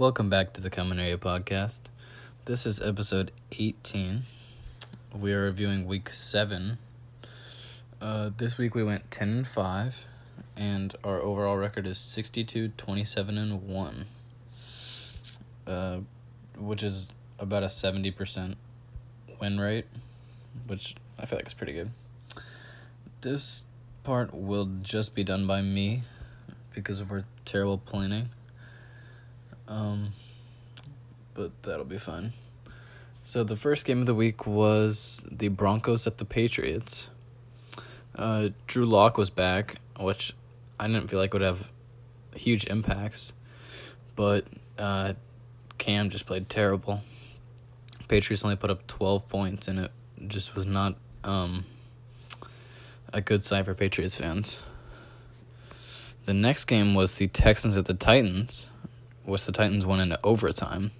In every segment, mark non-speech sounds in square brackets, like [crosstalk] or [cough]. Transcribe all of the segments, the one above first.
Welcome back to the Common Area Podcast. This is episode 18. We are reviewing week 7. Uh, this week we went 10 and 5, and our overall record is 62, 27, and 1, uh, which is about a 70% win rate, which I feel like is pretty good. This part will just be done by me because of our terrible planning. Um, but that'll be fun. So the first game of the week was the Broncos at the Patriots. Uh, Drew Lock was back, which I didn't feel like would have huge impacts, but uh, Cam just played terrible. Patriots only put up twelve points, and it just was not um, a good sign for Patriots fans. The next game was the Texans at the Titans was the Titans went into overtime.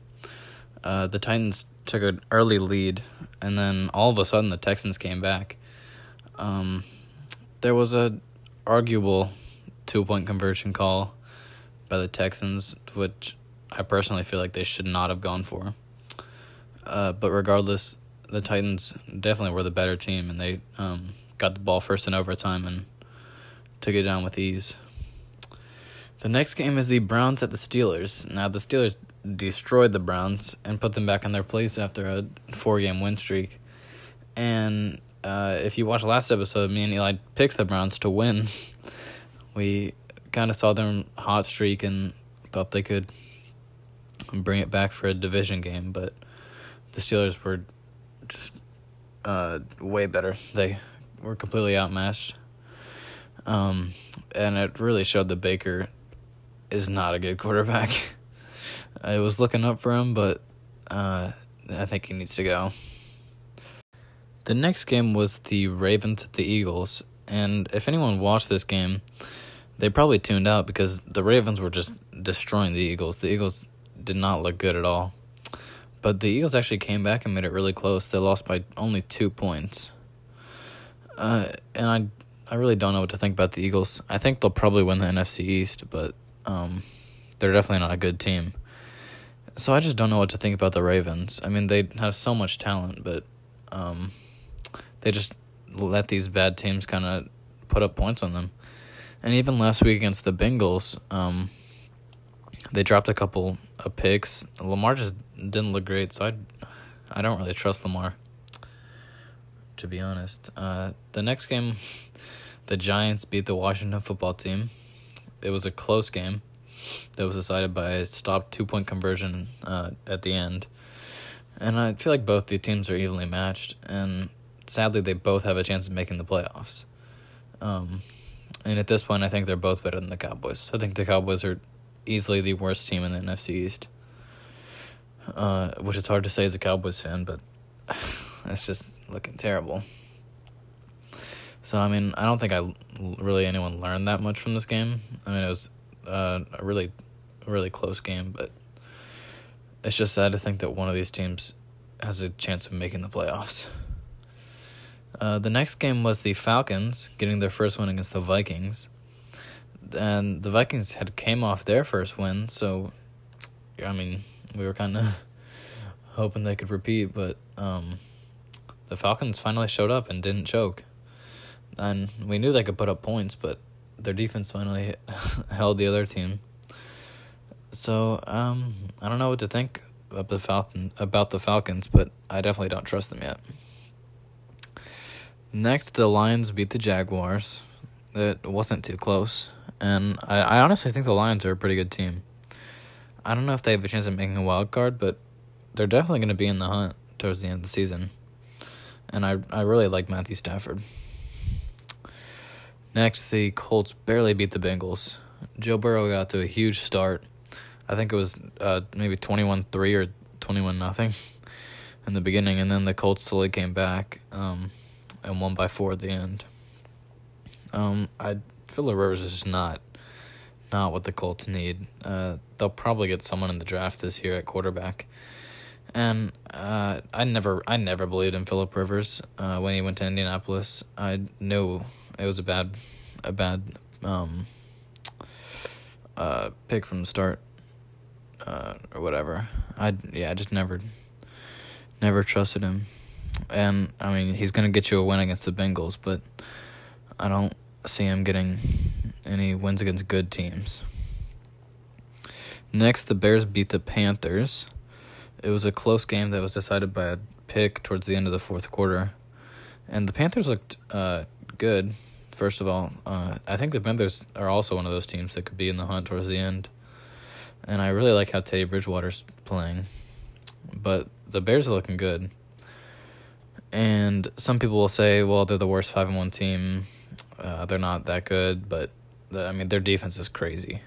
Uh, the Titans took an early lead, and then all of a sudden the Texans came back. Um, there was a arguable two point conversion call by the Texans, which I personally feel like they should not have gone for. Uh, but regardless, the Titans definitely were the better team, and they um, got the ball first in overtime and took it down with ease. The next game is the Browns at the Steelers. Now, the Steelers destroyed the Browns and put them back in their place after a four game win streak. And uh, if you watched last episode, me and Eli picked the Browns to win. [laughs] we kind of saw them hot streak and thought they could bring it back for a division game, but the Steelers were just uh, way better. They were completely outmatched. Um, and it really showed that Baker is not a good quarterback. [laughs] I was looking up for him, but uh, I think he needs to go. The next game was the Ravens at the Eagles, and if anyone watched this game, they probably tuned out because the Ravens were just destroying the Eagles. The Eagles did not look good at all. But the Eagles actually came back and made it really close. They lost by only two points. Uh, and I I really don't know what to think about the Eagles. I think they'll probably win the NFC East, but um, they're definitely not a good team. So I just don't know what to think about the Ravens. I mean, they have so much talent, but um, they just let these bad teams kind of put up points on them. And even last week against the Bengals, um, they dropped a couple of picks. Lamar just didn't look great, so I, I don't really trust Lamar. To be honest, uh, the next game, the Giants beat the Washington football team it was a close game that was decided by a stopped two point conversion uh, at the end. And I feel like both the teams are evenly matched, and sadly, they both have a chance of making the playoffs. Um, and at this point, I think they're both better than the Cowboys. I think the Cowboys are easily the worst team in the NFC East, uh, which is hard to say as a Cowboys fan, but [sighs] it's just looking terrible. So I mean, I don't think I really anyone learned that much from this game. I mean, it was uh, a really, really close game, but it's just sad to think that one of these teams has a chance of making the playoffs. Uh, the next game was the Falcons getting their first win against the Vikings, and the Vikings had came off their first win, so I mean, we were kind of [laughs] hoping they could repeat, but um, the Falcons finally showed up and didn't choke and we knew they could put up points, but their defense finally [laughs] held the other team. So um, I don't know what to think of the Falcon about the Falcons, but I definitely don't trust them yet. Next, the Lions beat the Jaguars. It wasn't too close, and I, I honestly think the Lions are a pretty good team. I don't know if they have a chance of making a wild card, but they're definitely going to be in the hunt towards the end of the season. And I I really like Matthew Stafford. Next, the Colts barely beat the Bengals. Joe Burrow got to a huge start. I think it was uh, maybe 21 3 or 21 nothing in the beginning, and then the Colts slowly came back um, and won by four at the end. Um, I Philip Rivers is not not what the Colts need. Uh, they'll probably get someone in the draft this year at quarterback. And uh, I never, I never believed in Philip Rivers uh, when he went to Indianapolis. I knew it was a bad, a bad um, uh, pick from the start. uh, or whatever. I yeah, I just never, never trusted him. And I mean, he's gonna get you a win against the Bengals, but I don't see him getting any wins against good teams. Next, the Bears beat the Panthers. It was a close game that was decided by a pick towards the end of the fourth quarter, and the Panthers looked uh, good. First of all, uh, I think the Panthers are also one of those teams that could be in the hunt towards the end, and I really like how Teddy Bridgewater's playing. But the Bears are looking good, and some people will say, "Well, they're the worst five and one team. Uh, they're not that good," but the, I mean, their defense is crazy.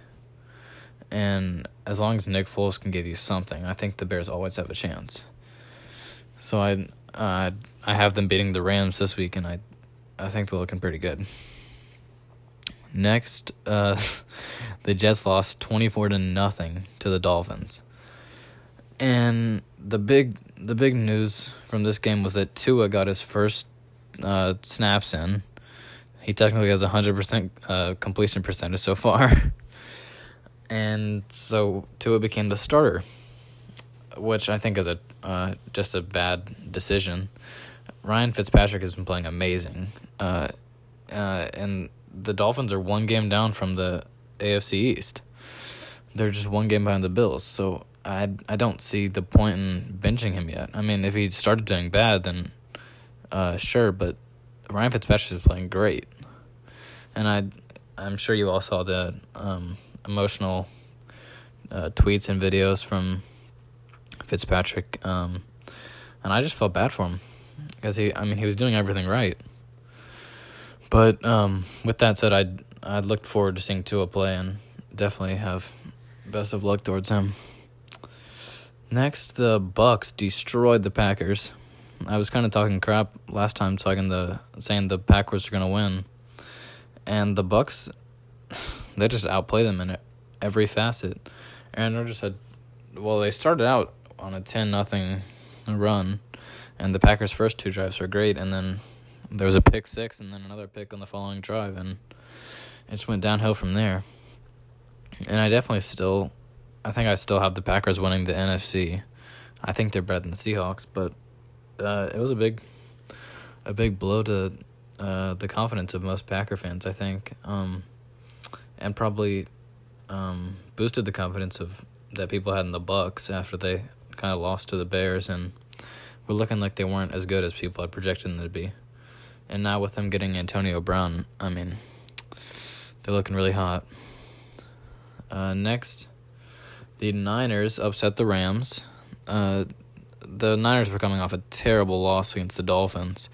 And as long as Nick Foles can give you something, I think the Bears always have a chance. So I uh, I have them beating the Rams this week, and I I think they're looking pretty good. Next, uh, [laughs] the Jets lost twenty four to nothing to the Dolphins, and the big the big news from this game was that Tua got his first uh, snaps in. He technically has a hundred percent uh, completion percentage so far. [laughs] and so Tua became the starter, which I think is a uh, just a bad decision. Ryan Fitzpatrick has been playing amazing, uh, uh, and the Dolphins are one game down from the AFC East. They're just one game behind the Bills, so I I don't see the point in benching him yet. I mean, if he started doing bad, then uh, sure, but Ryan Fitzpatrick is playing great, and I I'm sure you all saw the um, emotional uh, tweets and videos from Fitzpatrick, um, and I just felt bad for him because he, I mean, he was doing everything right. But um, with that said, I'd I looked forward to seeing Tua play and definitely have best of luck towards him. Next, the Bucks destroyed the Packers. I was kind of talking crap last time, talking the saying the Packers are gonna win, and the Bucks [sighs] they just outplay them in every facet. Aaron Rodgers had, well, they started out on a ten nothing run, and the Packers' first two drives were great, and then there was a pick six, and then another pick on the following drive, and it just went downhill from there. And I definitely still, I think I still have the Packers winning the NFC. I think they're better than the Seahawks, but uh, it was a big, a big blow to uh, the confidence of most Packer fans. I think. Um, and probably um, boosted the confidence of that people had in the Bucks after they kind of lost to the Bears and were looking like they weren't as good as people had projected them to be. And now with them getting Antonio Brown, I mean, they're looking really hot. Uh, next, the Niners upset the Rams. Uh, the Niners were coming off a terrible loss against the Dolphins.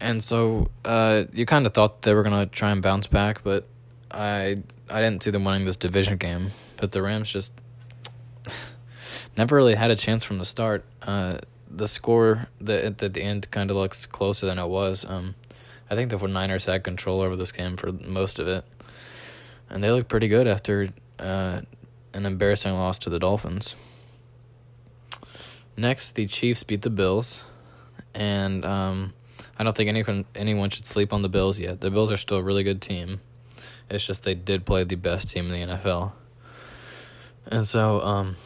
And so uh, you kind of thought they were going to try and bounce back, but I I didn't see them winning this division game, but the Rams just [sighs] never really had a chance from the start. Uh, the score the, at the end kind of looks closer than it was. Um, I think the Niners had control over this game for most of it, and they looked pretty good after uh, an embarrassing loss to the Dolphins. Next, the Chiefs beat the Bills, and um, I don't think anyone anyone should sleep on the Bills yet. The Bills are still a really good team. It's just they did play the best team in the NFL. And so, um,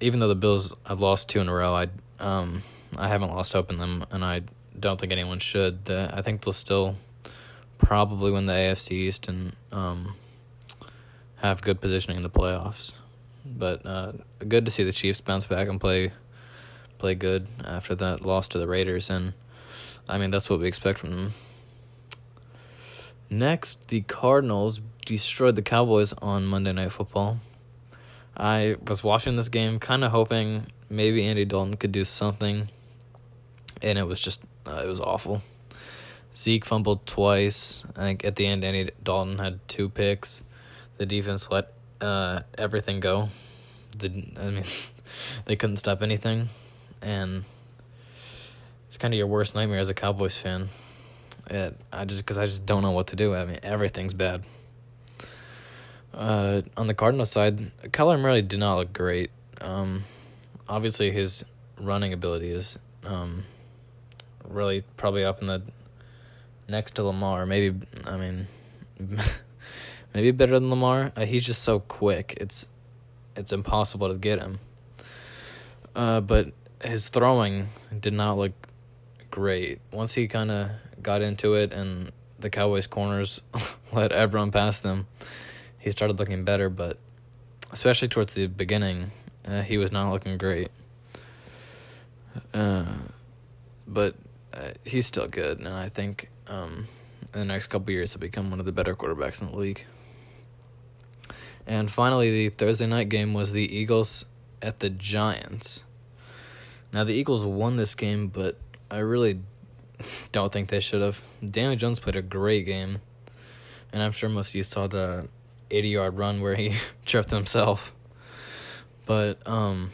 even though the Bills have lost two in a row, I um, I haven't lost hope in them, and I don't think anyone should. Uh, I think they'll still probably win the AFC East and um, have good positioning in the playoffs. But uh, good to see the Chiefs bounce back and play play good after that loss to the Raiders, and I mean that's what we expect from them. Next, the Cardinals destroyed the Cowboys on Monday Night Football. I was watching this game, kind of hoping maybe Andy Dalton could do something, and it was just uh, it was awful. Zeke fumbled twice. I think at the end, Andy Dalton had two picks. The defense let uh, everything go. Didn't I mean [laughs] they couldn't stop anything, and it's kind of your worst nightmare as a Cowboys fan. It, I just because I just don't know what to do. I mean, everything's bad. Uh, on the Cardinal side, Kyler Murray did not look great. Um, obviously, his running ability is um, really probably up in the next to Lamar. Maybe I mean, [laughs] maybe better than Lamar. Uh, he's just so quick. It's it's impossible to get him. Uh, but his throwing did not look great. Once he kind of got into it and the Cowboys corners [laughs] let everyone pass them, he started looking better, but especially towards the beginning, uh, he was not looking great. Uh, but uh, he's still good, and I think um, in the next couple years he'll become one of the better quarterbacks in the league. And finally, the Thursday night game was the Eagles at the Giants. Now the Eagles won this game, but I really [laughs] don't think they should have. Daniel Jones played a great game, and I'm sure most of you saw the 80 yard run where he [laughs] tripped himself. But um,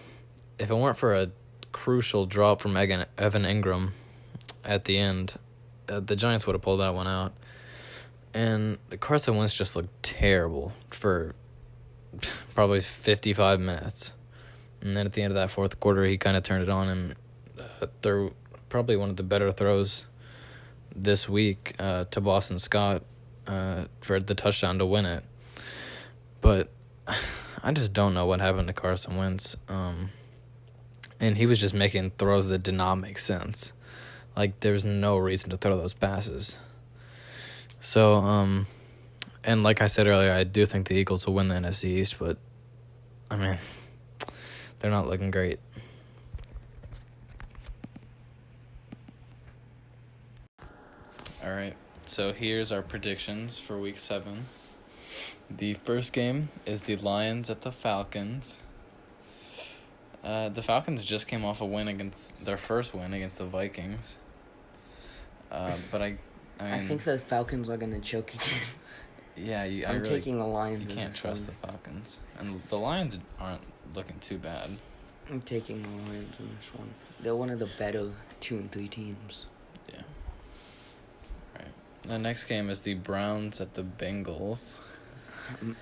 if it weren't for a crucial drop from Evan, Engram at the end, uh, the Giants would have pulled that one out. And Carson Wentz just looked terrible for [laughs] probably 55 minutes. And then at the end of that fourth quarter, he kind of turned it on and uh, threw probably one of the better throws this week uh, to Boston Scott uh, for the touchdown to win it. But [laughs] I just don't know what happened to Carson Wentz. Um, and he was just making throws that did not make sense. Like there's no reason to throw those passes. So, um, and like I said earlier, I do think the Eagles will win the NFC East, but I mean, they're not looking great. All right, so here's our predictions for Week Seven. The first game is the Lions at the Falcons. Uh, the Falcons just came off a win against their first win against the Vikings. Uh, but I, I, mean, I think the Falcons are gonna choke again. yeah, you, I'm really, taking the Lions. you can't trust one. the Falcons, and the Lions aren't looking too bad. I'm taking the Lions in this one. They're one of the better two and three teams. Yeah. Right. The next game is the Browns at the Bengals.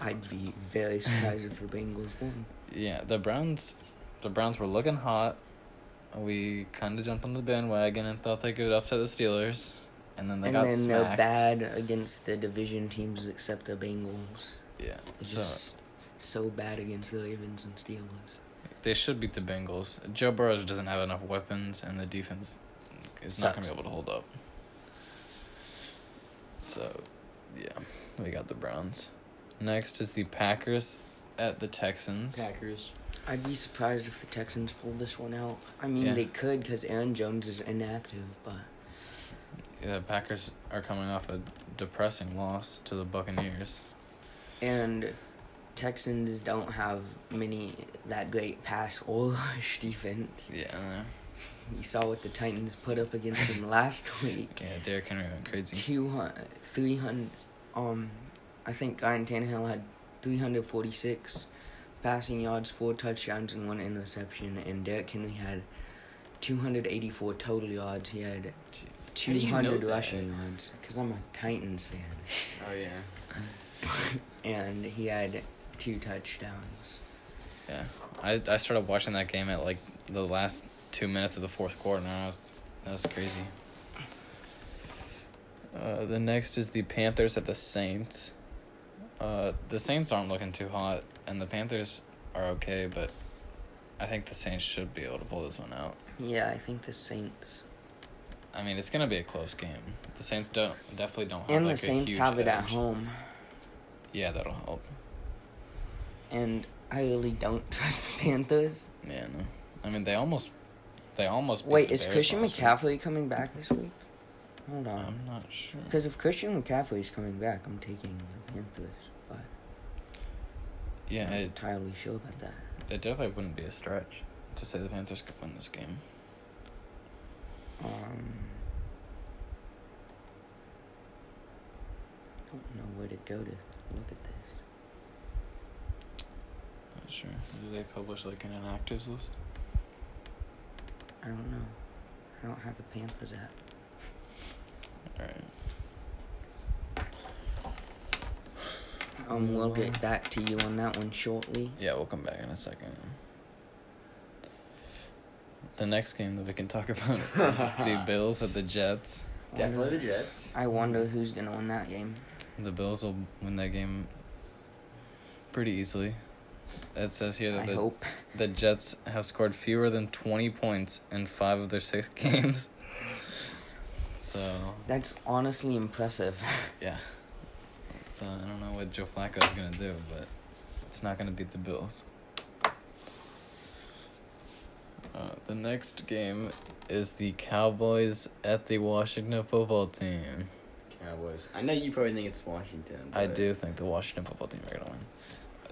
I'd be very surprised if the Bengals won. Yeah, the Browns, the Browns were looking hot. We kind of jumped on the bandwagon and thought they could upset the Steelers, and then they and got then smacked. they're bad against the division teams except the Bengals. Yeah, They're so just so bad against the Ravens and Steelers. they should beat the Bengals. Joe Burrow doesn't have enough weapons, and the defense is not gonna be able to hold up. So, yeah, we got the Browns. Next is the Packers at the Texans. Packers. I'd be surprised if the Texans pulled this one out. I mean, Yeah. they could because Aaron Jones is inactive, but Yeah, Packers are coming off a depressing loss to the Buccaneers. and Texans don't have many that great pass [laughs] or rush defense. Yeah, You saw what the Titans put up against them [laughs] last week. yeah, Derrick Henry went crazy. 200, 300, um, I think Guy Ryan Tannehill had 346 passing yards, four touchdowns, and one interception, and Derrick Henry had 284 total yards. He had Jeez. How you 200 know that? rushing yards because I'm a Titans fan, Oh yeah. [laughs] and he had two touchdowns. Yeah, I I started watching that game at like the last two minutes of the fourth quarter, and I was that was crazy. Uh, the next is the Panthers at the Saints. Uh, the Saints aren't looking too hot, and the Panthers are okay, but I think the Saints should be able to pull this one out. Yeah, I think the Saints I mean, it's gonna be a close game. The Saints don't definitely don't have and like the Saints have it at home, Yeah, that'll help. and I really don't [laughs] trust the Panthers. Yeah, no. I mean, they almost, they almost. Wait, the is Bears Christian last week. McCaffrey coming back this week? Hold on. I'm not sure. Because if Christian McCaffrey is coming back, I'm taking the Panthers. But Yeah, I'm it, entirely sure about that. it definitely wouldn't be a stretch to say the Panthers could win this game. Um, don't know where to go to look at this. Not sure. Do they publish like an inactives list? I don't know. I don't have the Panthers app. All right. Um, we'll get back to you on that one shortly. Yeah, we'll come back in a second. The next game that we can talk [laughs] about is the [laughs] Bills at the Jets. Definitely the Jets. I wonder who's gonna win that game. The Bills will win that game pretty easily. It says here that I the, hope. the Jets have scored fewer than 20 points in five of their six [laughs] games. So, That's honestly impressive. [laughs] yeah. So, I don't know what Joe Flacco's going to do, but it's not going to beat the Bills. Uh, the next game is the Cowboys at the Washington football team. Cowboys. I know you probably think it's Washington. I do think the Washington football team are going to win.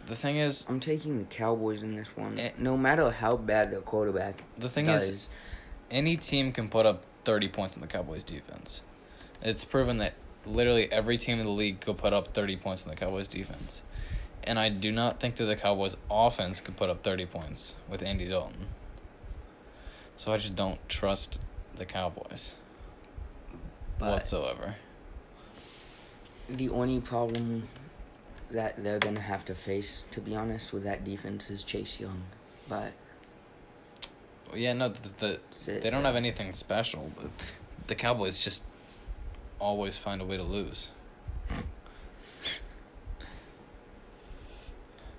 The thing is, I'm taking the Cowboys in this one. Eh. No matter how bad their quarterback the thing does. is, any team can put up 30 points on the Cowboys defense. It's proven that literally every team in the league could put up 30 points on the Cowboys defense. And I do not think that the Cowboys offense could put up 30 points with Andy Dalton. So I just don't trust the Cowboys but whatsoever. the only problem that they're gonna have to face, to be honest, with that defense is Chase Young. But Yeah, no, the, the, they don't have anything special, but the Cowboys just always find a way to lose.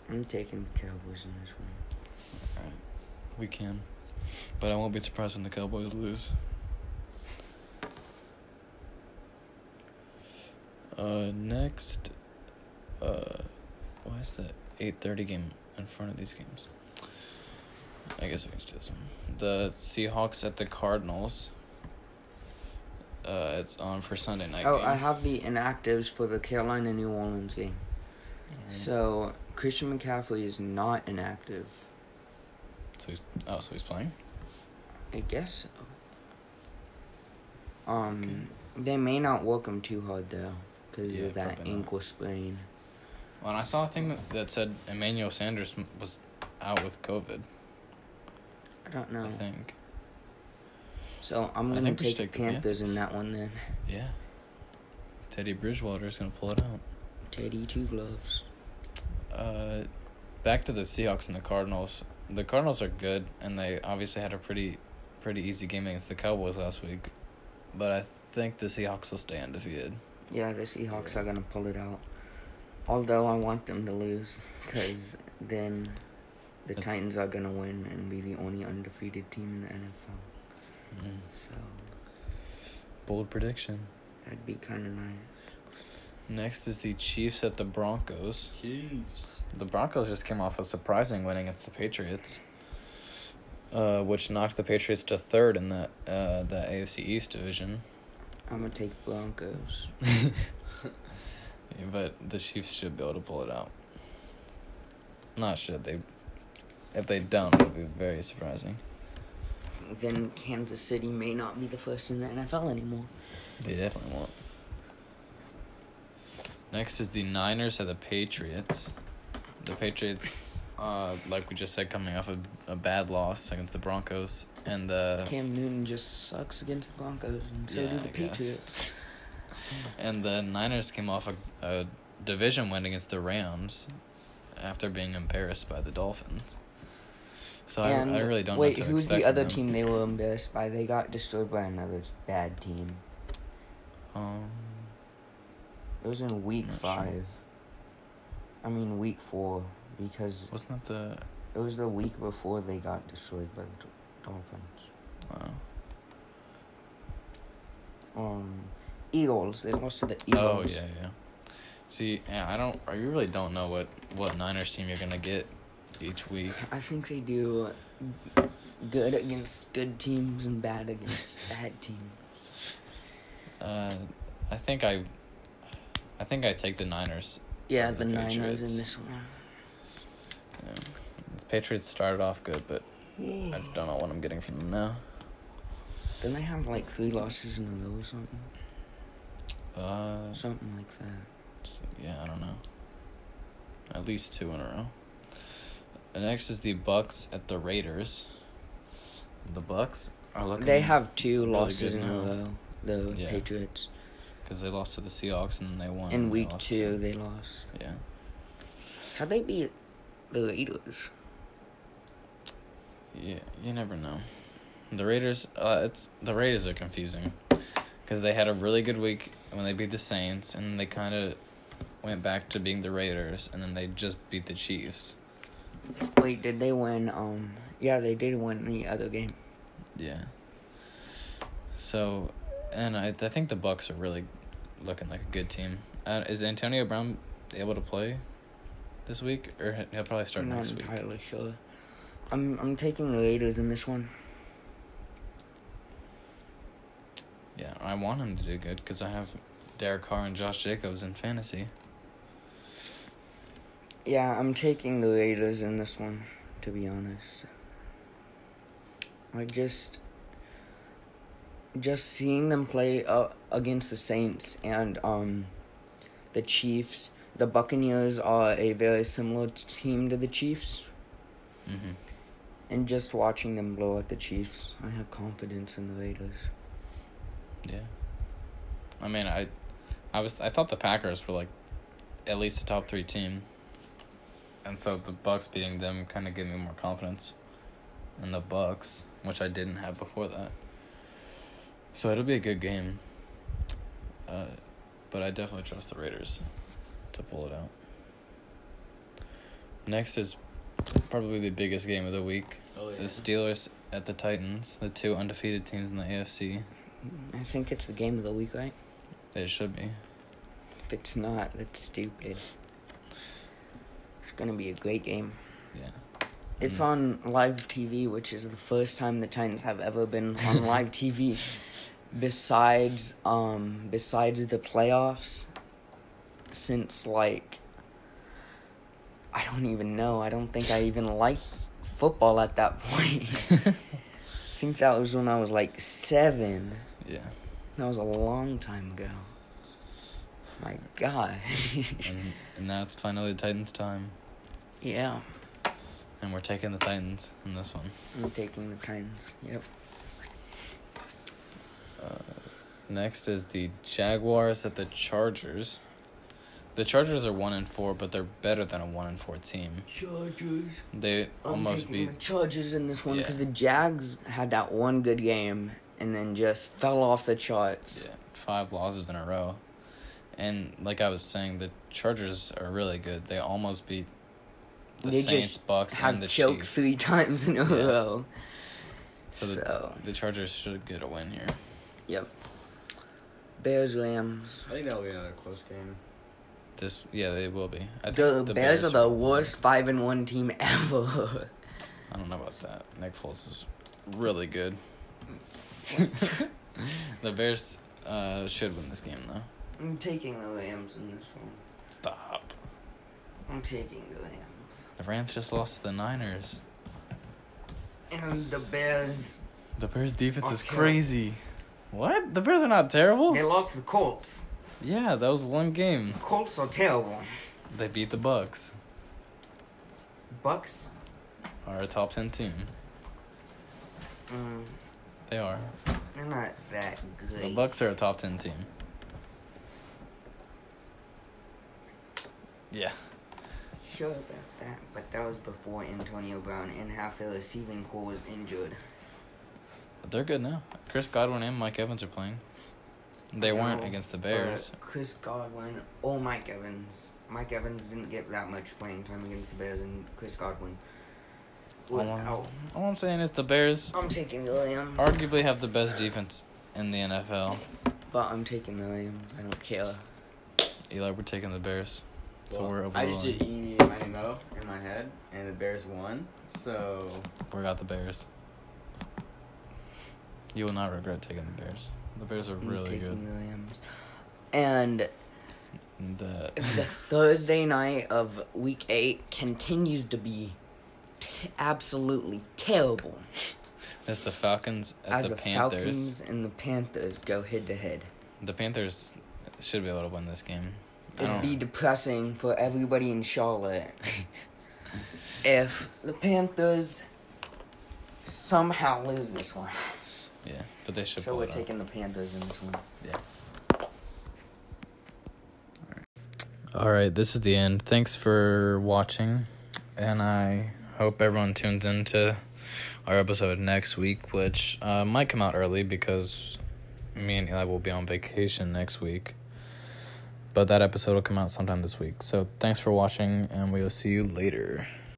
I'm taking the Cowboys in this one. Alright. We can. But I won't be surprised when the Cowboys lose. Uh next uh why is that eight thirty game in front of these games? I guess we can just do this one. The Seahawks at the Cardinals. Uh it's on for Sunday night. Oh, game. I have the inactives for the Carolina New Orleans game. Alright. So Christian McCaffrey is not inactive. so he's oh so he's playing? I guess so. Um, they may not work him too hard though, because Yeah, of that probably not. ankle sprain. Well, and I saw a thing that, that said Emmanuel Sanders was out with COVID. I don't know. I think. So I'm I gonna think we should take, take the Panthers in that one then. Yeah. Teddy Bridgewater is gonna pull it out. Teddy two gloves. Uh, back to the Seahawks and the Cardinals. The Cardinals are good, and they obviously had a pretty, pretty easy game against the Cowboys last week. But I think the Seahawks will stay undefeated. Yeah, the Seahawks Yeah. are gonna pull it out. Although I want them to lose, because then the Uh, Titans are gonna win and be the only undefeated team in the NFL. Mm. So Bold prediction. that'd be kind of nice. Next is the Chiefs at the Broncos. Chiefs. The Broncos just came off a surprising win against the Patriots, uh, which knocked the Patriots to third in that uh, that AFC East division. I'm gonna take Broncos. [laughs] Yeah, but the Chiefs should be able to pull it out. Not should they. If they don't, it would be very surprising. Then Kansas City may not be the first in the NFL anymore. They definitely won't. Next is the Niners at the Patriots. The Patriots, uh, like we just said, coming off a, a bad loss against the Broncos, and the Cam Newton just sucks against the Broncos, and so Yeah, do the I guess. Patriots. [laughs] and the Niners came off a, a division win against the Rams, after being embarrassed by the Dolphins. So I, and I really don't. know wait, who's the other team they were embarrassed by? They got destroyed by another bad team. Um, It was in week Not sure. five. I mean week four because wasn't that the? it was the week before they got destroyed by the Dolphins. Uh, Um, Eagles. They lost to the Eagles. Oh yeah, yeah. See, yeah, I don't. I really don't know what what Niners team you're gonna get each week. I think they do good against good teams and bad against bad teams. Uh, I think I, I think I take the Niners. Yeah, the, the Niners in this one. Yeah. The Patriots started off good, but I don't know what I'm getting from them now. Don't they have like three losses in a row or something? Uh, Something like that. so, yeah, I don't know. At least two in a row. The next is the Bucks at the Raiders. The Bucks are looking. They have two really losses good in a row. The Yeah. Patriots. because they lost to the Seahawks and they won. In and they week two, to- they lost. Yeah. How'd they beat the Raiders? Yeah, you never know. The Raiders, uh, it's the Raiders are confusing because they had a really good week when they beat the Saints, and they kind of went back to being the Raiders, and then they just beat the Chiefs. Wait, did they win? Um, yeah, they did win the other game. Yeah. So, and I I think the Bucks are really looking like a good team. Uh, is Antonio Brown able to play this week, or he- he'll probably start I'm not next week? entirely sure. I'm I'm taking the Raiders in this one. Yeah, I want him to do good because I have Derek Carr and Josh Jacobs in fantasy. Yeah, I'm taking the Raiders in this one. To be honest, I just just seeing them play uh, against the Saints and um the Chiefs. The Buccaneers are a very similar team to the Chiefs, Mm-hmm. and just watching them blow at the Chiefs, I have confidence in the Raiders. Yeah. I mean, I, I was I thought the Packers were like, at least a top three team. And so the Bucks beating them kind of gave me more confidence, in the Bucks, which I didn't have before that. So it'll be a good game. Uh, but I definitely trust the Raiders, to pull it out. Next is probably the biggest game of the week. Oh The Steelers at the Titans, the two undefeated teams in the AFC. I think it's the game of the week, right? It should be. If it's not, that's stupid. It's gonna be a great game. Yeah. It's Mm. on live TV, which is the first time the Titans have ever been on [laughs] live TV. Besides, um, besides the playoffs, since like, I don't even know. I don't think I even liked football at that point. [laughs] I think that was when I was like seven. Yeah. That was a long time ago. My God. And, and now it's finally the Titans' time. Yeah, And we're taking the Titans in this one. I'm taking the Titans. Yep. Uh, next is the Jaguars at the Chargers. The Chargers are one and four, but they're better than a one and four team. Chargers. They I'm almost beat. the Chargers in this one Yeah. because the Jags had that one good game and then just fell off the charts. Yeah, five losses in a row. And like I was saying, the Chargers are really good. They almost beat the They Saints, just Bucks, Have and the choked Chiefs. three [laughs] times in a Yeah. row. So So, the, the Chargers should get a win here. yep. Bears Rams. I think that'll be another close game. This, yeah, they will be. I think The, Bears, are the worst five and one team [laughs] ever. I don't know about that. Nick Foles is really good. [laughs] the Bears uh, should win this game though. I'm taking the Rams in this one. Stop. I'm taking the Rams. The Rams just lost to the Niners. And the Bears. The Bears defense is terrible. crazy. What? The Bears are not terrible? They lost to the Colts. Yeah, that was one game. The Colts are terrible. They beat the Bucks. Bucks. Are a top ten team. Mm, They are. they're not that good. The Bucks are a top ten team. Yeah. Sure about that, but that was before Antonio Brown and half the receiving corps was injured. They're good now. Chris Godwin and Mike Evans are playing. They weren't against the Bears. But Chris Godwin or Mike Evans. Mike Evans didn't get that much playing time against the Bears, and Chris Godwin was all, out. I'm, all I'm saying is the Bears I'm taking the Rams. arguably have the best defense in the NFL. But I'm taking the Rams. I don't care. Eli, we're taking the Bears. So Well, we're I just did eeny, miny, mo in my head, and the Bears won. So We got the Bears. You will not regret taking the Bears. The Bears are really taking good. Rams. And The the Thursday night of Week Eight continues to be t- absolutely terrible [laughs] it's the Falcons at as the, the Panthers. Falcons and the Panthers go head to head. The Panthers should be able to win this game. I It'd be depressing for everybody in Charlotte [laughs] if the Panthers somehow lose this one. Yeah, but they should So pull we're it taking the Panthers in this one. Yeah. All right, this is the end. Thanks for watching, and I hope everyone tunes into our episode next week, which uh, might come out early because me and Eli will be on vacation next week. But that episode will come out sometime this week. So thanks for watching, and we'll see you later.